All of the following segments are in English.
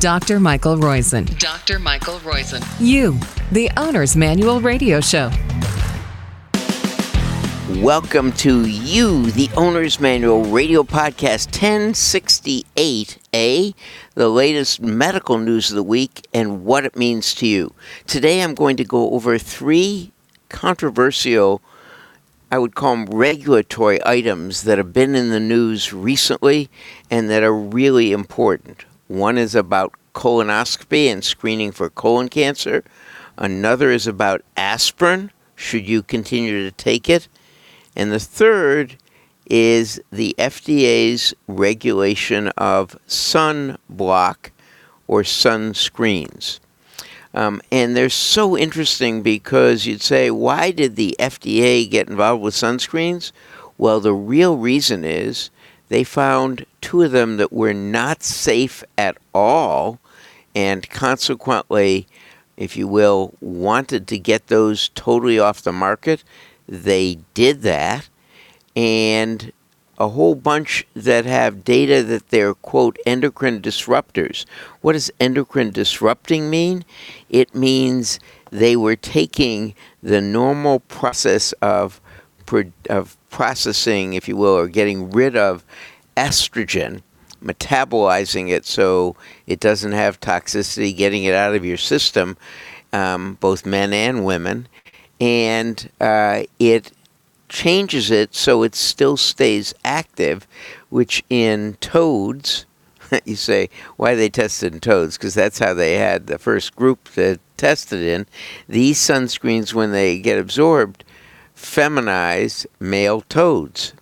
Dr. Michael Roizen. Dr. Michael Roizen. You, the Owner's Manual Radio Show. Welcome to You, the Owner's Manual Radio Podcast 1068A, the latest medical news of the week and what it means to you. Today I'm going to go over three controversial, I would call them regulatory items that have been in the news recently and that are really important. One is about colonoscopy and screening for colon cancer. Another is about aspirin. Should you continue to take it? And the third is the FDA's regulation of sunblock or sunscreens. Um, and they're so interesting because you'd say, why did the FDA get involved with sunscreens? Well, the real reason is they found two of them that were not safe at all, and consequently, if you will, wanted to get those totally off the market. They did that, and a whole bunch that have data that they're, quote, endocrine disruptors. What does endocrine disrupting mean? It means they were taking the normal process of, of processing, if you will, or getting rid of estrogen, metabolizing it so it doesn't have toxicity, getting it out of your system, um, both men and women, and uh, it changes it so it still stays active, which in toads, you say, why they tested in toads? Because that's how they had the first group that tested in. These sunscreens, when they get absorbed, feminize male toads.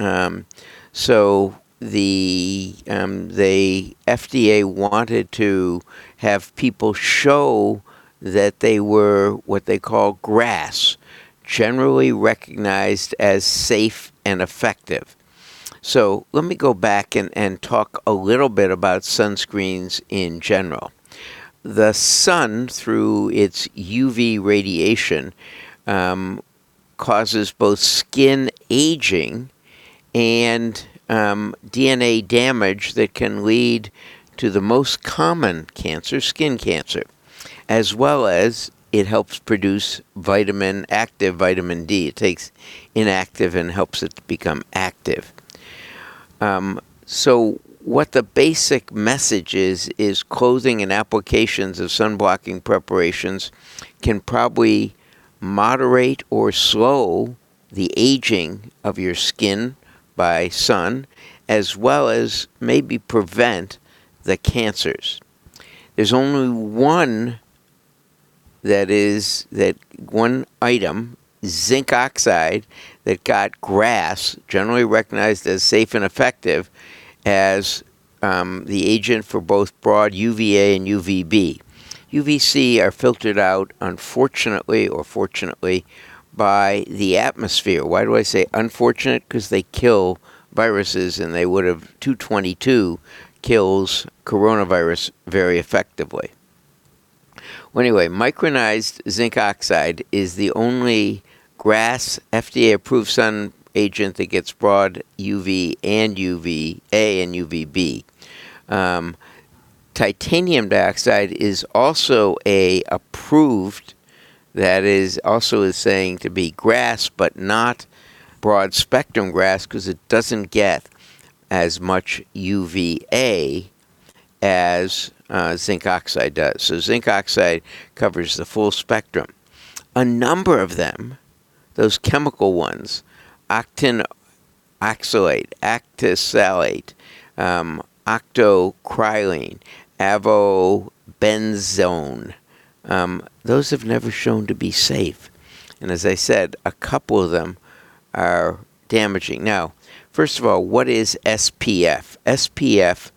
Um, so the um, the FDA wanted to have people show that they were what they call GRAS, generally recognized as safe and effective. So let me go back and, and talk a little bit about sunscreens in general. The sun, through its UV radiation, um, causes both skin aging and um, DNA damage that can lead to the most common cancer, skin cancer, as well as it helps produce vitamin, active vitamin D. It takes inactive and helps it become active. Um, so, what the basic message is is clothing and applications of sunblocking preparations can probably moderate or slow the aging of your skin by sun, as well as maybe prevent the cancers. There's only one that is that one item, zinc oxide, that got GRAS, generally recognized as safe and effective, as um, the agent for both broad UVA and UVB. UVC are filtered out, unfortunately or fortunately, by the atmosphere. Why do I say unfortunate? Because they kill viruses, and they would have 222 kills coronavirus very effectively. Well, anyway, micronized zinc oxide is the only GRAS FDA approved sun agent that gets broad UV and UVA and UVB. Um, titanium dioxide is also a approved that is also is saying to be GRAS, but not broad spectrum GRAS because it doesn't get as much UVA as uh, zinc oxide does. So zinc oxide covers the full spectrum. A number of them, those chemical ones, octin oxalate, octisalate, um, octocrylene, avobenzone, um, those have never shown to be safe. And as I said, a couple of them are damaging. Now, first of all, what is SPF? SPF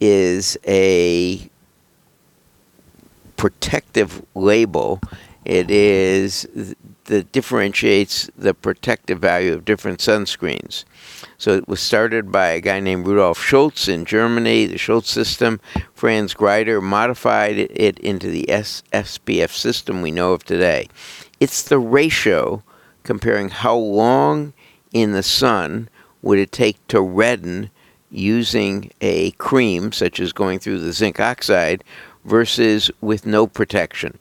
is a protective label. It is that differentiates the protective value of different sunscreens. So it was started by a guy named Rudolf Schultz in Germany, the Schultz system. Franz Greiter modified it into the SPF system we know of today. It's the ratio comparing how long in the sun would it take to redden using a cream, such as going through the zinc oxide, versus with no protection.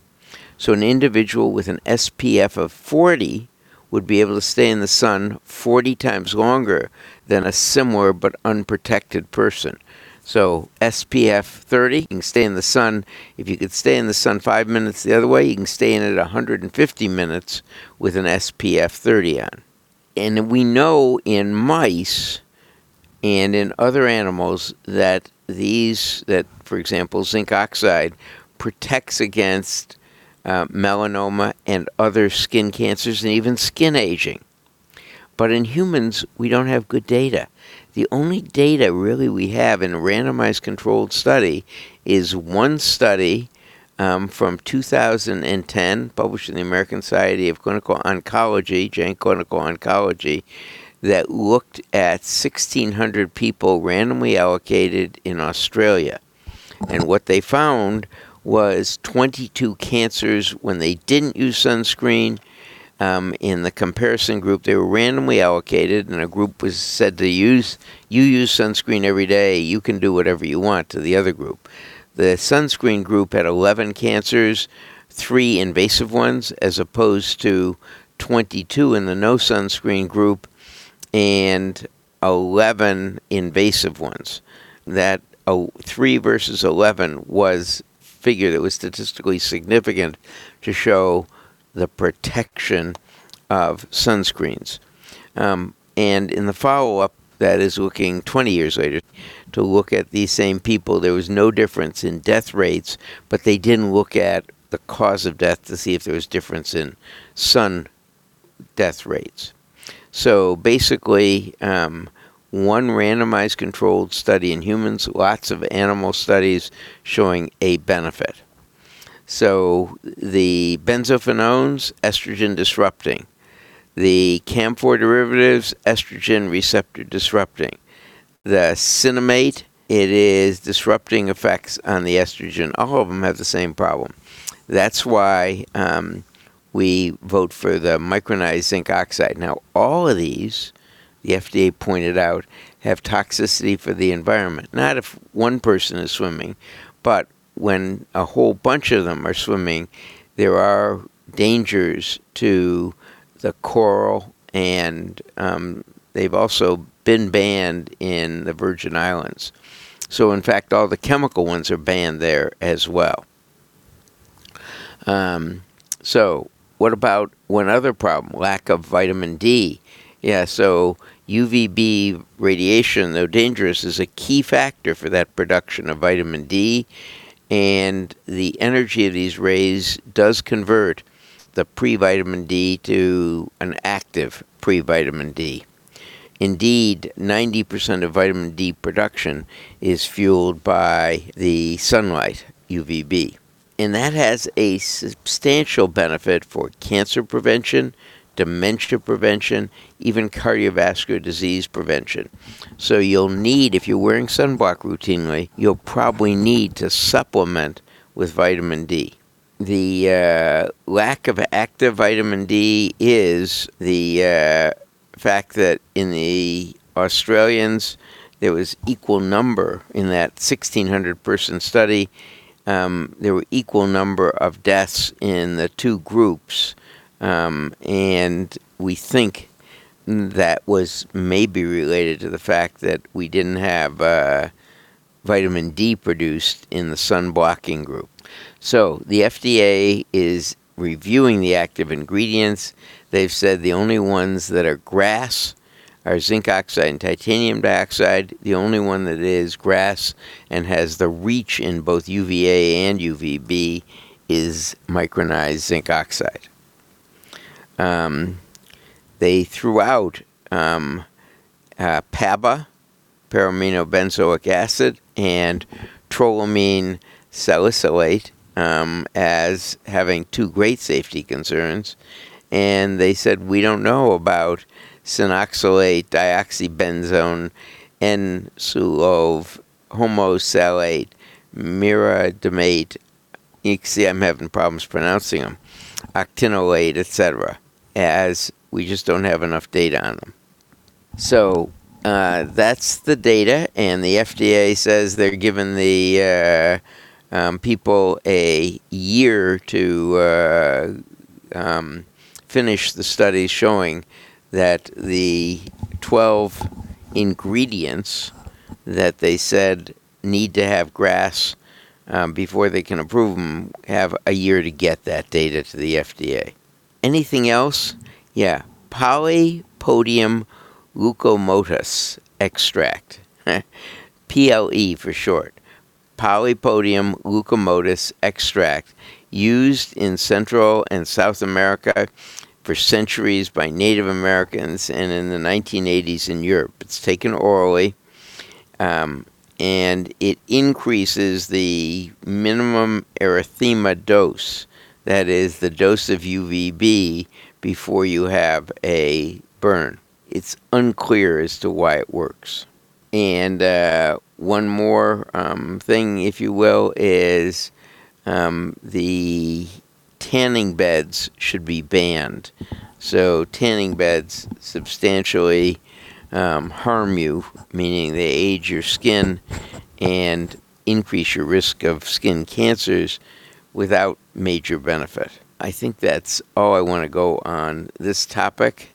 So, an individual with an SPF of 40 would be able to stay in the sun 40 times longer than a similar but unprotected person. So SPF 30, you can stay in the sun. If you could stay in the sun five minutes the other way, you can stay in it 150 minutes with an SPF 30 on. And we know in mice and in other animals that these, that for example, zinc oxide protects against uh, melanoma and other skin cancers and even skin aging. But in humans, we don't have good data. The only data really we have in a randomized controlled study is one study um, from 2010, published in the American Society of Clinical Oncology, Jan Clinical Oncology, that looked at 1,600 people randomly allocated in Australia. And what they found was 22 cancers when they didn't use sunscreen. Um, in the comparison group, they were randomly allocated, and a group was said to use you use sunscreen every day. You can do whatever you want. To the other group, the sunscreen group had 11 cancers, three invasive ones, as opposed to 22 in the no sunscreen group, and 11 invasive ones. That oh, three versus 11 was figure that was statistically significant to show the protection of sunscreens. Um, and in the follow up, that is looking 20 years later, to look at these same people, there was no difference in death rates, but they didn't look at the cause of death to see if there was difference in sun death rates. So basically, um, one randomized controlled study in humans, lots of animal studies showing a benefit. So the benzophenones, estrogen disrupting. The camphor derivatives, estrogen receptor disrupting. The cinnamate, it is disrupting effects on the estrogen. All of them have the same problem. That's why um, we vote for the micronized zinc oxide. Now, all of these the FDA pointed out, have toxicity for the environment. Not if one person is swimming, but when a whole bunch of them are swimming, there are dangers to the coral, and um, they've also been banned in the Virgin Islands. So, in fact, all the chemical ones are banned there as well. Um, so, what about one other problem? Lack of vitamin D. Yeah, so UVB radiation, though dangerous, is a key factor for that production of vitamin D, and the energy of these rays does convert the pre vitamin D to an active pre vitamin D. Indeed, 90% of vitamin D production is fueled by the sunlight, UVB. And that has a substantial benefit for cancer prevention, dementia prevention, even cardiovascular disease prevention. So you'll need, if you're wearing sunblock routinely, you'll probably need to supplement with vitamin D. The uh, lack of active vitamin D is the uh, fact that in the Australians, there was equal number in that 1,600 person study. Um, there were equal number of deaths in the two groups um, and we think that was maybe related to the fact that we didn't have uh, vitamin D produced in the sun blocking group. So the FDA is reviewing the active ingredients. They've said the only ones that are GRAS are zinc oxide and titanium dioxide. The only one that is GRAS and has the reach in both UVA and UVB is micronized zinc oxide um, they threw out um, uh, PABA, paraaminobenzoic acid, and trolamine salicylate um, as having two great safety concerns. And they said, we don't know about sinoxalate, dioxybenzone, N-sulfove, homosalate, miradomate. You can see I'm having problems pronouncing them. Actinolate, etc as we just don't have enough data on them. So uh, that's the data, and the FDA says they're giving the uh, um, people a year to uh, um, finish the studies showing that the 12 ingredients that they said need to have GRAS um, before they can approve them have a year to get that data to the FDA. Anything else? Yeah, polypodium leucomotus extract, PLE for short. Polypodium leucomotus extract used in Central and South America for centuries by Native Americans and in the 1980s in Europe. It's taken orally. Um, and it increases the minimum erythema dose, that is, the dose of UVB before you have a burn. It's unclear as to why it works. And uh, one more um, thing, if you will, is um, the tanning beds should be banned. So, tanning beds substantially um, harm you, meaning they age your skin and increase your risk of skin cancers without major benefit. I think that's all I want to go on this topic.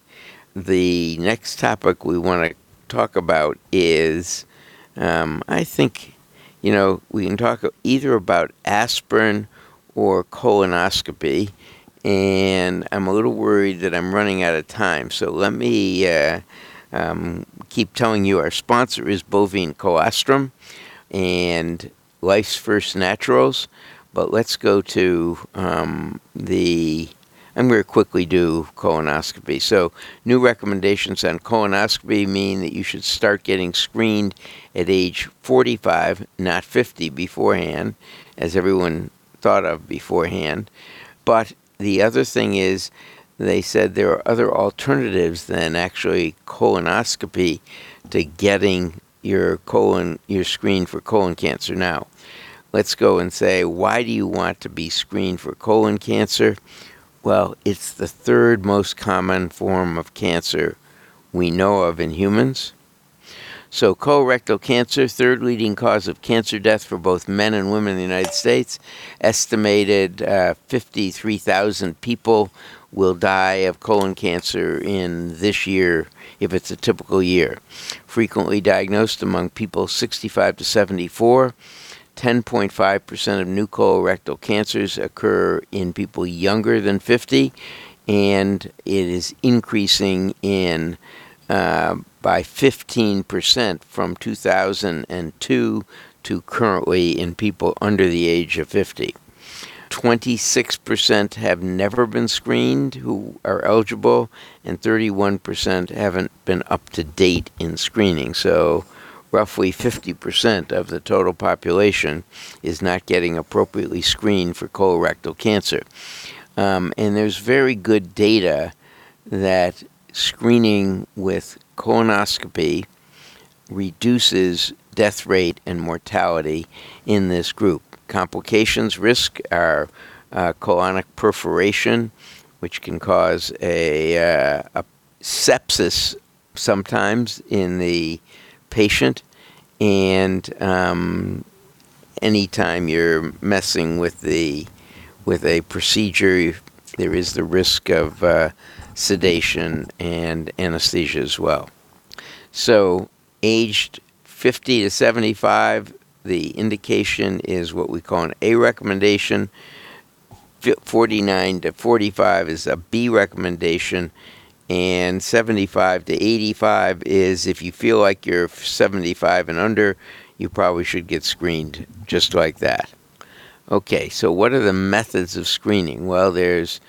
The next topic we want to talk about is um, I think, you know, we can talk either about aspirin or colonoscopy. And I'm a little worried that I'm running out of time. So let me uh, um, keep telling you our sponsor is Bovine Colostrum and Life's First Naturals. But let's go to um, the. I'm going to quickly do colonoscopy. So, new recommendations on colonoscopy mean that you should start getting screened at age 45, not 50 beforehand, as everyone thought of beforehand. But the other thing is they said there are other alternatives than actually colonoscopy to getting your colon your screen for colon cancer now let's go and say why do you want to be screened for colon cancer well it's the third most common form of cancer we know of in humans so, colorectal cancer, third leading cause of cancer death for both men and women in the United States. Estimated uh, 53,000 people will die of colon cancer in this year if it's a typical year. Frequently diagnosed among people 65 to 74. 10.5% of new colorectal cancers occur in people younger than 50, and it is increasing in uh, by 15% from 2002 to currently in people under the age of 50. 26% have never been screened who are eligible, and 31% haven't been up to date in screening. So, roughly 50% of the total population is not getting appropriately screened for colorectal cancer. Um, and there's very good data that screening with colonoscopy reduces death rate and mortality in this group. Complications risk are uh, colonic perforation, which can cause a, uh, a sepsis sometimes in the patient, and um, anytime you're messing with the with a procedure, there is the risk of uh, sedation and anesthesia as well. So, aged 50 to 75, the indication is what we call an A recommendation. 49 to 45 is a B recommendation. And 75 to 85 is if you feel like you're 75 and under, you probably should get screened just like that. Okay, so what are the methods of screening? Well, there's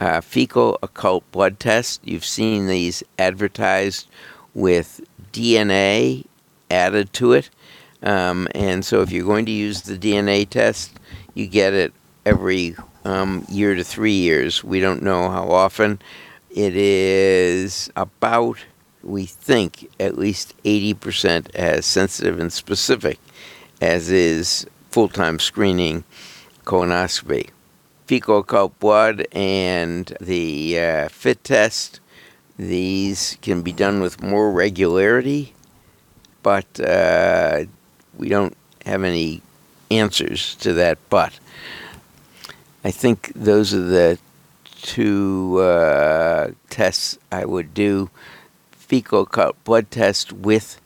uh, fecal occult blood test. You've seen these advertised with DNA added to it. Um, and so if you're going to use the DNA test, you get it every um, year to three years. We don't know how often. It is about, we think, at least 80% as sensitive and specific as is full time screening colonoscopy fecal occult blood and the uh, FIT test. These can be done with more regularity but uh, we don't have any answers to that. But I think those are the two uh, tests I would do fecal blood test with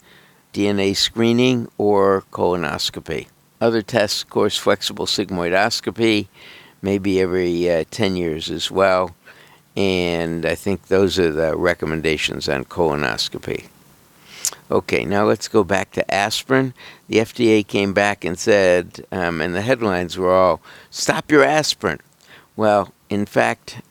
DNA screening or colonoscopy. Other tests, of course, flexible sigmoidoscopy, maybe every uh, 10 years as well. And I think those are the recommendations on colonoscopy. Okay, now let's go back to aspirin. The FDA came back and said, um, and the headlines were all, stop your aspirin. Well, in fact,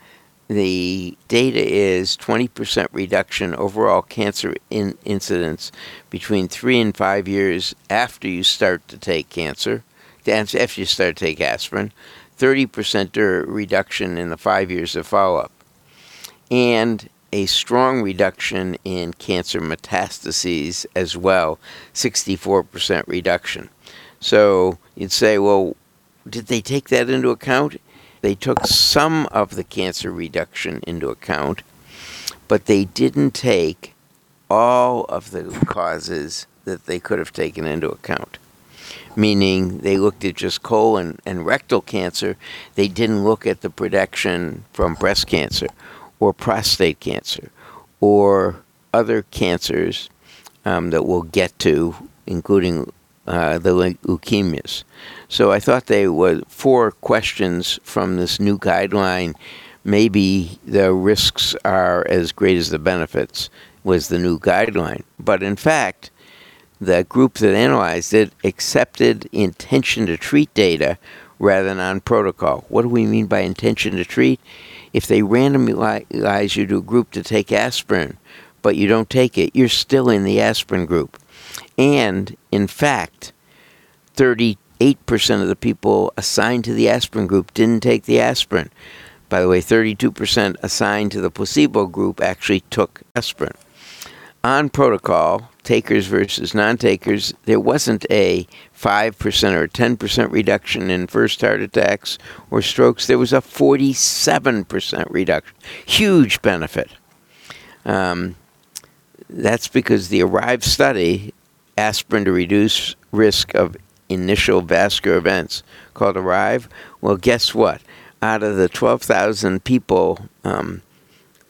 the data is 20% reduction overall cancer in incidence between three and five years after you start to take cancer, after you start to take aspirin, 30% er, reduction in the five years of follow up, and a strong reduction in cancer metastases as well, 64% reduction. So you'd say, well, did they take that into account? They took some of the cancer reduction into account, but they didn't take all of the causes that they could have taken into account. Meaning they looked at just colon and rectal cancer, they didn't look at the protection from breast cancer or prostate cancer or other cancers um, that we'll get to, including uh, the leukemias. So I thought they were four questions from this new guideline. Maybe the risks are as great as the benefits, was the new guideline. But in fact, the group that analyzed it accepted intention to treat data rather than on protocol. What do we mean by intention to treat? If they randomize you to a group to take aspirin, but you don't take it, you're still in the aspirin group. And in fact, 38% of the people assigned to the aspirin group didn't take the aspirin. By the way, 32% assigned to the placebo group actually took aspirin. On protocol, takers versus non takers, there wasn't a 5% or 10% reduction in first heart attacks or strokes. There was a 47% reduction. Huge benefit. Um, that's because the ARRIVE study aspirin to reduce risk of initial vascular events called ARRIVE. Well, guess what? Out of the 12,000 people um,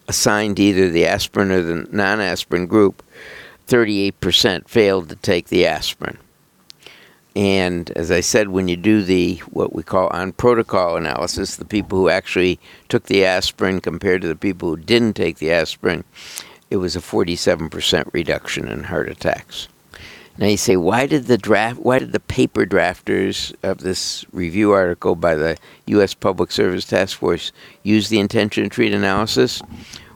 assigned either the aspirin or the non aspirin group, 38% failed to take the aspirin. And as I said, when you do the what we call on protocol analysis, the people who actually took the aspirin compared to the people who didn't take the aspirin, it was a 47% reduction in heart attacks. Now you say, why did the draft? Why did the paper drafters of this review article by the U.S. Public Service Task Force use the intention to treat analysis?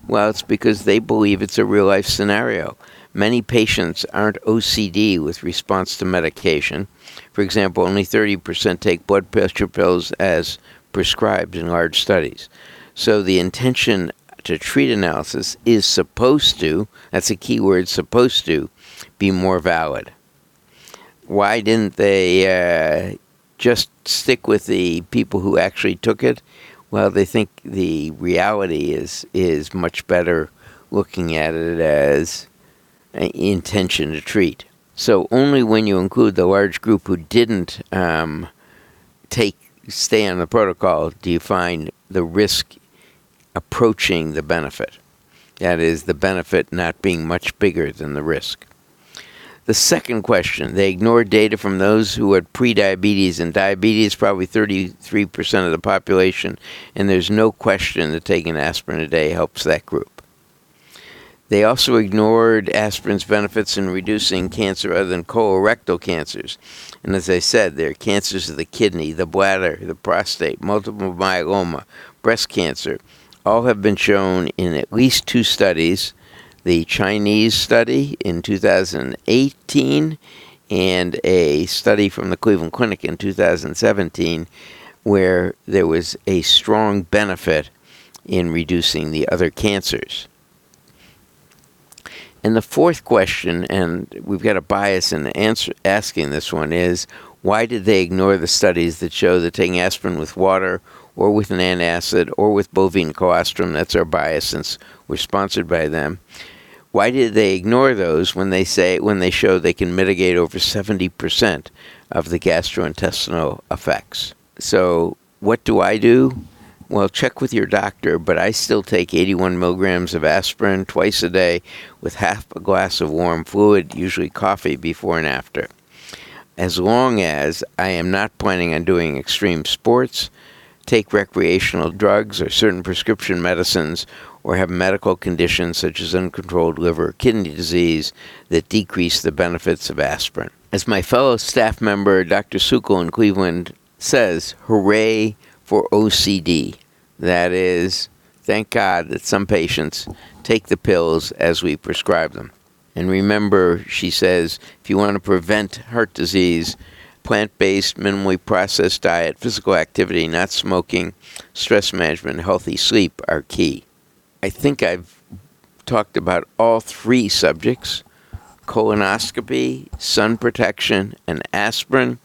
Well, it's because they believe it's a real life scenario. Many patients aren't OCD with response to medication. For example, only 30% take blood pressure pills as prescribed in large studies. So the intention to treat analysis is supposed to, that's a key word, supposed to, be more valid. Why didn't they uh, just stick with the people who actually took it? Well, they think the reality is is much better looking at it as intention to treat. So only when you include the large group who didn't um, take stay on the protocol do you find the risk approaching the benefit. That is, the benefit not being much bigger than the risk. The second question, they ignored data from those who had prediabetes, and diabetes probably 33% of the population, and there's no question that taking aspirin a day helps that group. They also ignored aspirin's benefits in reducing cancer other than colorectal cancers. And as I said, there are cancers of the kidney, the bladder, the prostate, multiple myeloma, breast cancer. All have been shown in at least two studies the Chinese study in 2018 and a study from the Cleveland Clinic in 2017 where there was a strong benefit in reducing the other cancers. And the fourth question, and we've got a bias in answer, asking this one, is why did they ignore the studies that show that taking aspirin with water or with an antacid or with bovine colostrum, that's our bias since we're sponsored by them, Why did they ignore those when they say when they show they can mitigate over 70% of the gastrointestinal effects? So, what do I do? Well, check with your doctor, but I still take 81 milligrams of aspirin twice a day with half a glass of warm fluid, usually coffee, before and after. As long as I am not planning on doing extreme sports, take recreational drugs or certain prescription medicines, or have medical conditions such as uncontrolled liver or kidney disease that decrease the benefits of aspirin. As my fellow staff member, Dr. Sukol in Cleveland, says, hooray for OCD. That is, thank God that some patients take the pills as we prescribe them. And remember, she says, if you want to prevent heart disease, plant based, minimally processed diet, physical activity, not smoking, stress management, healthy sleep are key. I think I've talked about all three subjects colonoscopy, sun protection, and aspirin.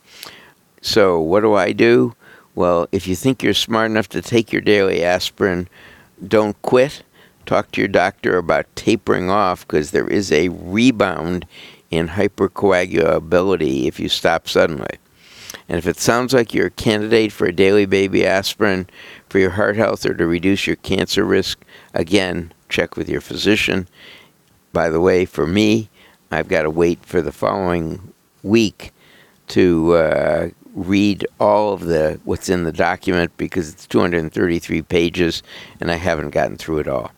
So, what do I do? Well, if you think you're smart enough to take your daily aspirin, don't quit. Talk to your doctor about tapering off because there is a rebound in hypercoagulability if you stop suddenly. And if it sounds like you're a candidate for a daily baby aspirin for your heart health or to reduce your cancer risk, again, check with your physician. By the way, for me, I've got to wait for the following week to uh, read all of the what's in the document because it's 233 pages and I haven't gotten through it all.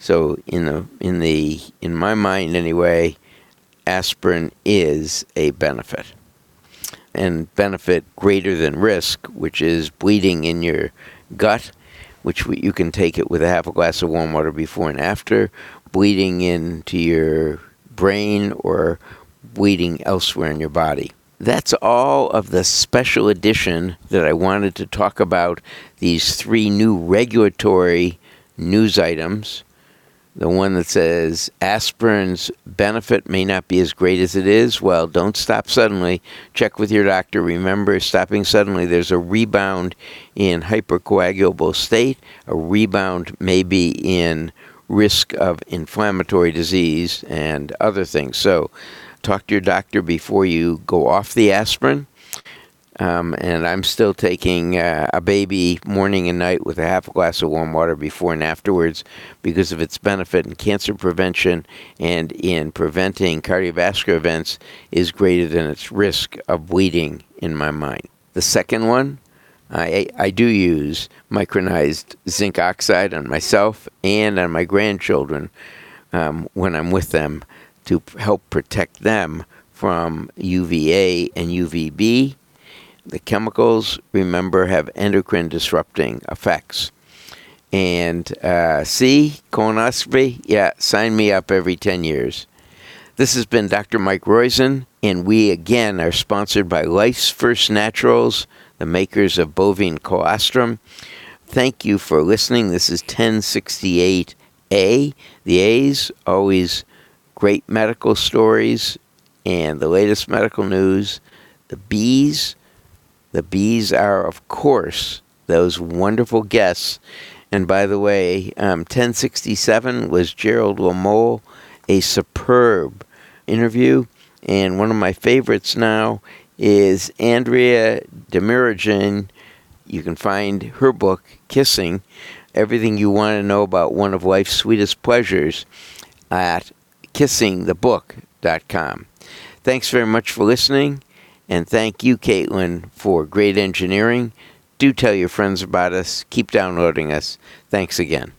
So in the in the in my mind anyway, aspirin is a benefit. And benefit greater than risk, which is bleeding in your gut, which you can take it with a half a glass of warm water before and after, bleeding into your brain or bleeding elsewhere in your body that's all of the special edition that I wanted to talk about these three new regulatory news items. The one that says aspirin's benefit may not be as great as it is. Well, don't stop suddenly. Check with your doctor. Remember, stopping suddenly, there's a rebound in hypercoagulable state. A rebound may be in risk of inflammatory disease and other things. So, talk to your doctor before you go off the aspirin. Um, and I'm still taking uh, a baby morning and night with a half a glass of warm water before and afterwards because of its benefit in cancer prevention and in preventing cardiovascular events is greater than its risk of bleeding in my mind. The second one, I, I do use micronized zinc oxide on myself and on my grandchildren um, when I'm with them to help protect them from UVA and UVB. The chemicals, remember, have endocrine disrupting effects. And uh, see, colonoscopy, yeah, sign me up every 10 years. This has been Dr. Mike Roizen, and we again are sponsored by Life's First Naturals, the makers of bovine colostrum. Thank you for listening. This is 1068A. The A's always great medical stories and the latest medical news. The bees, the bees are, of course, those wonderful guests. And by the way, um, 1067 was Gerald Lamolle, a superb interview. And one of my favorites now is Andrea Demirjian. You can find her book, Kissing, everything you want to know about one of life's sweetest pleasures at kissingthebook.com. Thanks very much for listening, and thank you, Caitlin, for great engineering. Do tell your friends about us. Keep downloading us. Thanks again.